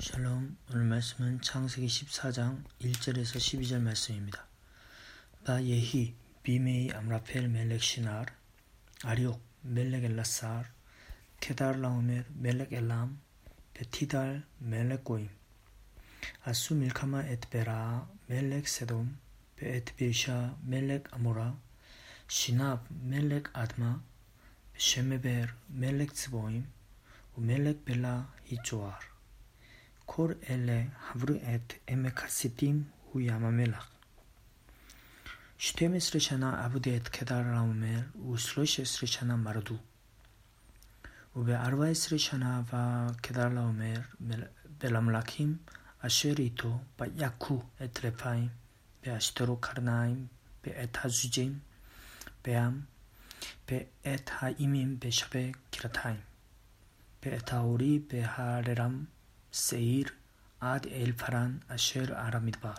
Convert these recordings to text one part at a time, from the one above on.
샬롬 오늘 말씀은 창세기 14장 1절에서 12절 말씀입니다. ויהי בימי אמרפל מלך שנער אריוך מלך אלסר כדרלעומר מלך עילם ותדעל מלך גוים עשו מלחמה את ברע מלך סדם ואת ברשע מלך עמרה שנאב מלך אדמה ושמאבר מלך צביים וmelek bela hijoar. Kor ele havru et emekasitim hu yamamelach. 12 שנה עבדי את קדר העומר ו-13 שנה מרדו. וב-14 שנה וקדר לעומר בלמלכים אשר איתו ויכו את רפאים ואשתרו קרניים בעת הזוג'ים בעם בעת האימים בשווה קרתיים. שעיר עד אל פרן אשר הר המדבר.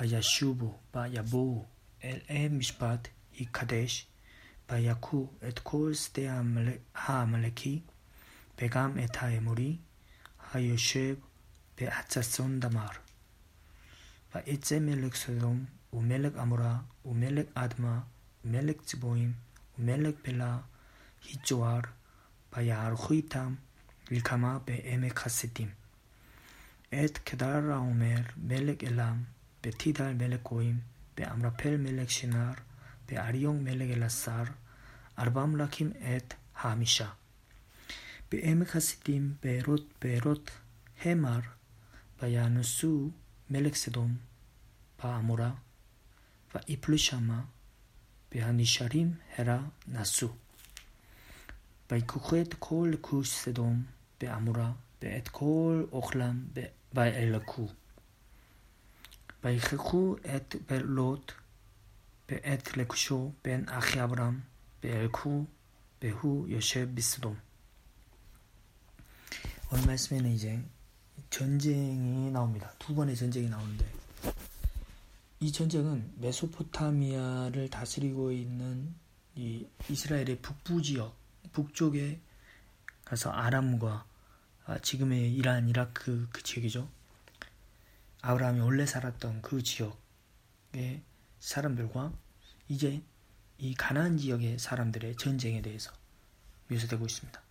וישובו ויבואו אל אם משפט יקדש, ויכו את כל שדה העמלקי, וגם את האמורי, היושב בהצצון דמר. ויצא מלך סדום, ומלך עמורה, ומלך אדמה, ומלך צבועים, ומלך בלה, היצואר, ויערכו איתם, מלחמה בעמק הסיטים. את קדר העומר מלך אלם, בתידל מלך גויים, באמרפל מלך שנר, באריון מלך אלעשר, ארבע מלכים את חמישה. בעמק הסיטים בארות בארות המר, וינוסו מלך סדום בעמורה, ויפלו שמה, והנשארים הרה נסו. ויקחו את כל כוש סדום בעמורה ואת כל אוכלם וילקו. ויכחו את לוט ואת לקשו בן אחי אברהם וילקו והוא יושב בסדום. 오늘 말씀에는 이제 전쟁이 나옵니다. 두 번의 전쟁이 나오는데 이 전쟁은 메소포타미아를 다스리고 있는 이 이스라엘의 북부 지역 북쪽 에 가서 아람과 아, 지금의 이란, 이라크 그 지역이죠. 아브라함이 원래 살았던 그 지역의 사람들과 이제 이 가나안 지역의 사람들의 전쟁에 대해서 묘사되고 있습니다.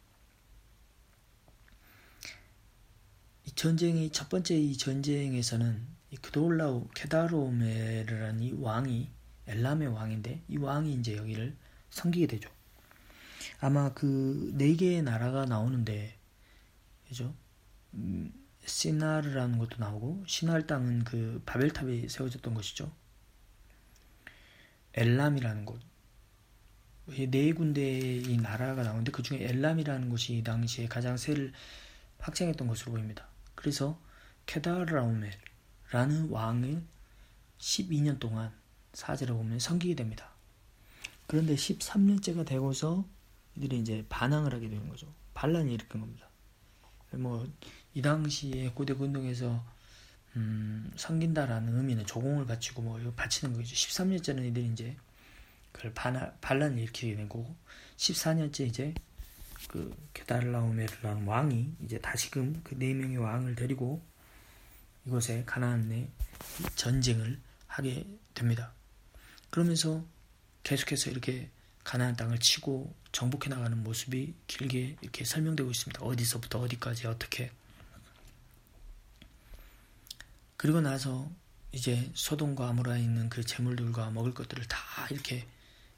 이 전쟁이 첫 번째 이 전쟁에서는 이 그돌라우 케다로메르라는 이 왕이 엘람의 왕인데 이 왕이 이제 여기를 섬기게 되죠. 아마 그 네 개의 나라가 나오는데 그죠? 음, 시나르라는 것도 나오고 시나르 땅은 그 바벨탑이 세워졌던 것이죠. 엘람이라는 곳. 네 군데의 나라가 나오는데 그 중에 엘람이라는 곳이 당시에 가장 세를 확장했던 것으로 보입니다. 그래서 케다라우멜라는 왕을 12년 동안 사제를 보면 섬기게 됩니다. 그런데 13년째가 되고서 이들이 이제 반항을 하게 되는 거죠. 반란이 일으킨 겁니다. 뭐 이 당시에 고대 군동에서 음, 섬긴다라는 의미는 조공을 바치고 뭐 바치는 거죠. 13년째는 이들이 이제 그걸 반하, 반란을 일으키게 된 거고 14년째 이제 그 게달라오메르라는 왕이 이제 다시금 그 네 명의 왕을 데리고 이곳에 가나안 내 전쟁을 하게 됩니다. 그러면서 계속해서 이렇게 가나안 땅을 치고 정복해 나가는 모습이 길게 이렇게 설명되고 있습니다. 어디서부터 어디까지 어떻게. 그리고 나서 이제 소돔과 아모라에 있는 그 재물들과 먹을 것들을 다 이렇게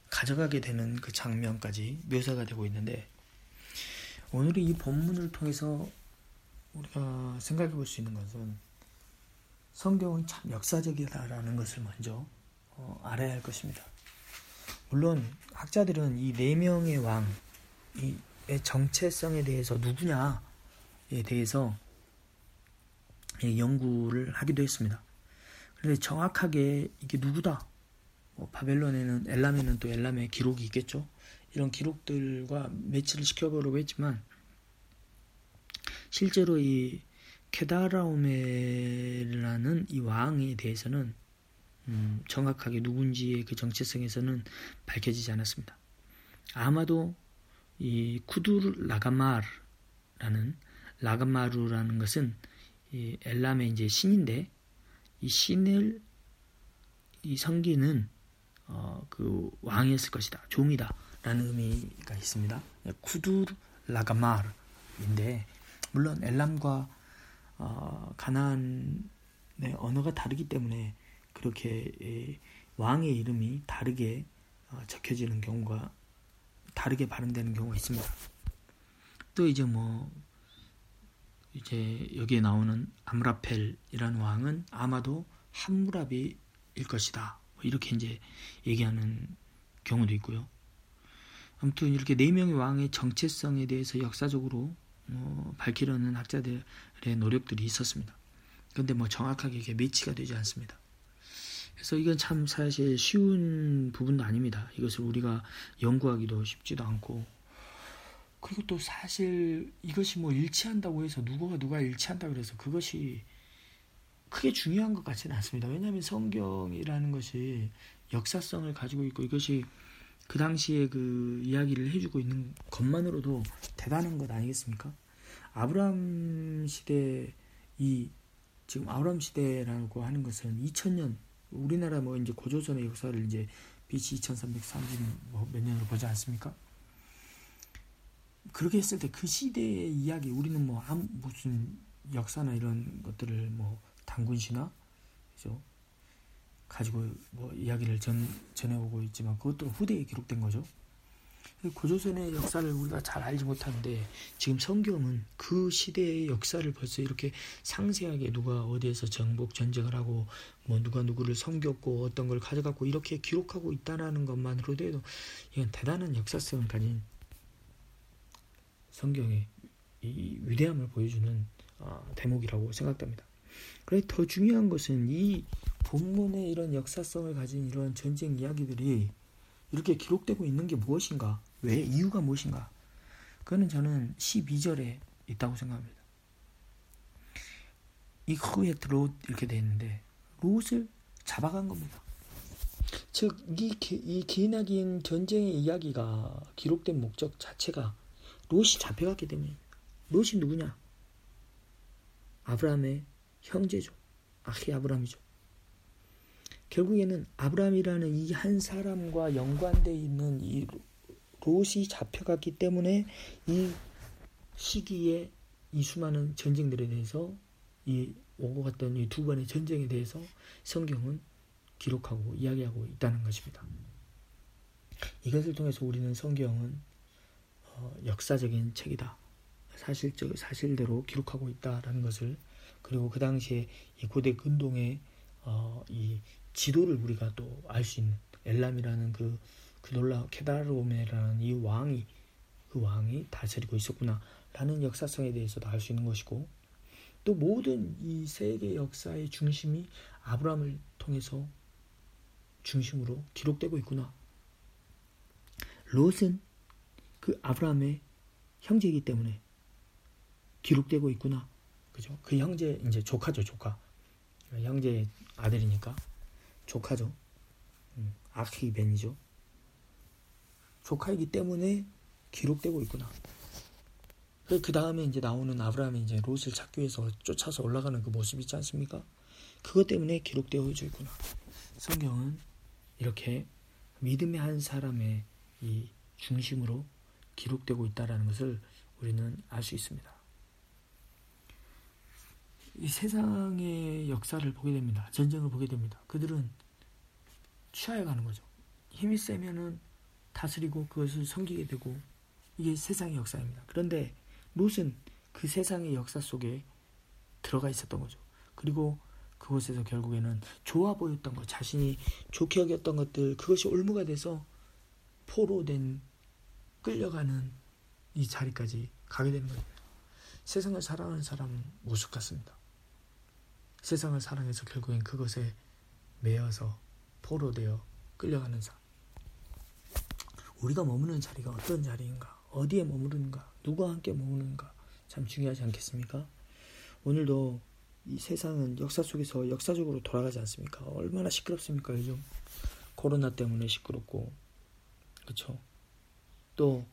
가져가게 되는 그 장면까지 묘사가 되고 있는데 오늘 이 본문을 통해서 우리가 생각해 볼 수 있는 것은 성경은 참 역사적이다라는 것을 먼저 어, 알아야 할 것입니다. 물론 학자들은 이 네 명의 왕의 정체성에 대해서 누구냐에 대해서 연구를 하기도 했습니다. 그런데 정확하게 이게 누구다? 뭐 바벨론에는 엘람에는 또 엘람의 기록이 있겠죠. 이런 기록들과 매치를 시켜보려고 했지만 실제로 이 케다라오메라는 이 왕에 대해서는 음, 정확하게 누군지의 그 정체성에서는 밝혀지지 않았습니다. 아마도 이 쿠두르 라가마르라는 라가마루라는 것은 이 엘람의 이제 신인데 이 신을 이 성기는 어, 그 왕이었을 것이다, 종이다라는 의미가 있습니다. 쿠두 라가마르인데 물론 엘람과 어, 가나안의 언어가 다르기 때문에 그렇게 예, 왕의 이름이 다르게 어, 적혀지는 경우가 다르게 발음되는 경우가 있습니다. 또 이제 뭐 이제 여기에 나오는 암라펠이라는 왕은 아마도 함무라비일 것이다. 뭐 이렇게 이제 얘기하는 경우도 있고요. 아무튼 이렇게 네 명의 왕의 정체성에 대해서 역사적으로 뭐 밝히려는 학자들의 노력들이 있었습니다. 그런데 뭐 정확하게 이게 매치가 되지 않습니다. 그래서 이건 참 사실 쉬운 부분도 아닙니다. 이것을 우리가 연구하기도 쉽지도 않고 그리고 또 사실 이것이 뭐 일치한다고 해서 누구가 누가 일치한다 그래서 그것이 크게 중요한 것 같지는 않습니다. 왜냐하면 성경이라는 것이 역사성을 가지고 있고 이것이 그 당시에 그 이야기를 해주고 있는 것만으로도 대단한 것 아니겠습니까? 아브라함 시대 이 지금 아브라함 시대라고 하는 것은 2000년 우리나라 뭐 이제 고조선의 역사를 이제 BC 2330뭐몇 년으로 보지 않습니까? 그렇게 했을 때 그 시대의 이야기 우리는 뭐 무슨 역사나 이런 것들을 뭐 당군시나 그죠? 가지고 뭐 이야기를 전, 전해오고 있지만 그것도 후대에 기록된 거죠. 고조선의 역사를 우리가 잘 알지 못하는데 지금 성경은 그 시대의 역사를 벌써 이렇게 상세하게 누가 어디에서 정복 전쟁을 하고 뭐 누가 누구를 섬겼고 어떤 걸 가져갔고 이렇게 기록하고 있다라는 것만으로도 해도 이건 대단한 역사성을 가진 성경의 이 위대함을 보여주는 어, 대목이라고 생각됩니다. 그래 더 중요한 것은 이 본문의 이런 역사성을 가진 이런 전쟁 이야기들이 이렇게 기록되고 있는 게 무엇인가? 왜 이유가 무엇인가? 그거는 저는 12절에 있다고 생각합니다. 이 후에트 롯 이렇게 되어 있는데 롯을 잡아간 겁니다. 즉, 이, 이 기나긴 전쟁의 이야기가 기록된 목적 자체가 롯이 잡혀갔기 때문입니다. 롯이 누구냐? 아브라함의 형제죠. 아히 아브라함이죠. 결국에는 아브라함이라는 이 한 사람과 연관되어 있는 이 롯이 잡혀갔기 때문에 이 시기에 이 수많은 전쟁들에 대해서 이 오고 갔던 이 두 번의 전쟁에 대해서 성경은 기록하고 이야기하고 있다는 것입니다. 이것을 통해서 우리는 성경은 어, 역사적인 책이다. 사실적 사실대로 기록하고 있다라는 것을 그리고 그 당시에 이 고대 근동의 어, 이 지도를 우리가 또 알 수 있는 엘람이라는 그, 그 놀라 케다르오메라는 이 왕이 그 왕이 다스리고 있었구나 라는 역사성에 대해서도 알 수 있는 것이고 또 모든 이 세계 역사의 중심이 아브라함을 통해서 중심으로 기록되고 있구나. 롯은 그 아브라함의 형제이기 때문에 기록되고 있구나. 그죠? 그 형제 이제 조카죠, 조카. 형제 아들이니까 조카죠. 음, 아히벤이죠. 조카이기 때문에 기록되고 있구나. 그 다음에 이제 나오는 아브라함이 이제 롯을 찾기 위해서 쫓아서 올라가는 그 모습 있지 않습니까? 그것 때문에 기록되어져 있구나. 성경은 이렇게 믿음의 한 사람의 이 중심으로 기록되고 있다라는 것을 우리는 알 수 있습니다. 이 세상의 역사를 보게 됩니다. 전쟁을 보게 됩니다. 그들은 취하여 가는 거죠. 힘이 세면은 다스리고 그것을 섬기게 되고 이게 세상의 역사입니다. 그런데 롯은 그 세상의 역사 속에 들어가 있었던 거죠. 그리고 그곳에서 결국에는 좋아 보였던 것, 자신이 좋게 여겼던 것들, 그것이 올무가 돼서 포로 된, 끌려가는 이 자리까지 가게 되는 거예요. 세상을 사랑하는 사람은 모습 같습니다. 세상을 사랑해서 결국엔 그것에 매여서 포로되어 끌려가는 삶. 우리가 머무는 자리가 어떤 자리인가? 어디에 머무르는가? 누구와 함께 머무르는가? 참 중요하지 않겠습니까? 오늘도 이 세상은 역사 속에서 역사적으로 돌아가지 않습니까? 얼마나 시끄럽습니까, 요즘? 코로나 때문에 시끄럽고, 그쵸? 또,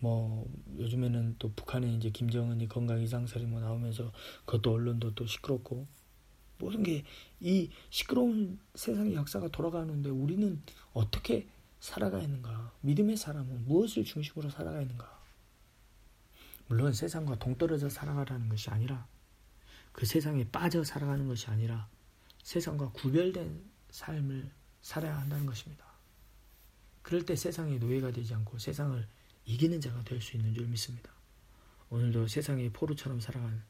뭐 요즘에는 또 북한에 이제 김정은이 건강 이상설이 뭐 나오면서 그것도 언론도 또 시끄럽고 모든 게 이 시끄러운 세상의 역사가 돌아가는데 우리는 어떻게 살아가 있는가? 믿음의 사람은 무엇을 중심으로 살아가 있는가? 물론 세상과 동떨어져 살아가라는 것이 아니라 그 세상에 빠져 살아가는 것이 아니라 세상과 구별된 삶을 살아야 한다는 것입니다. 그럴 때 세상의 노예가 되지 않고 세상을 이기는 자가 될 수 있는 줄 믿습니다. 오늘도 세상의 포로처럼 살아가는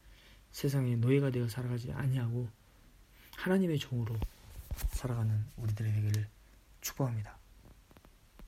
세상의 노예가 되어 살아가지 아니하고 하나님의 종으로 살아가는 우리들의 되기를 축복합니다.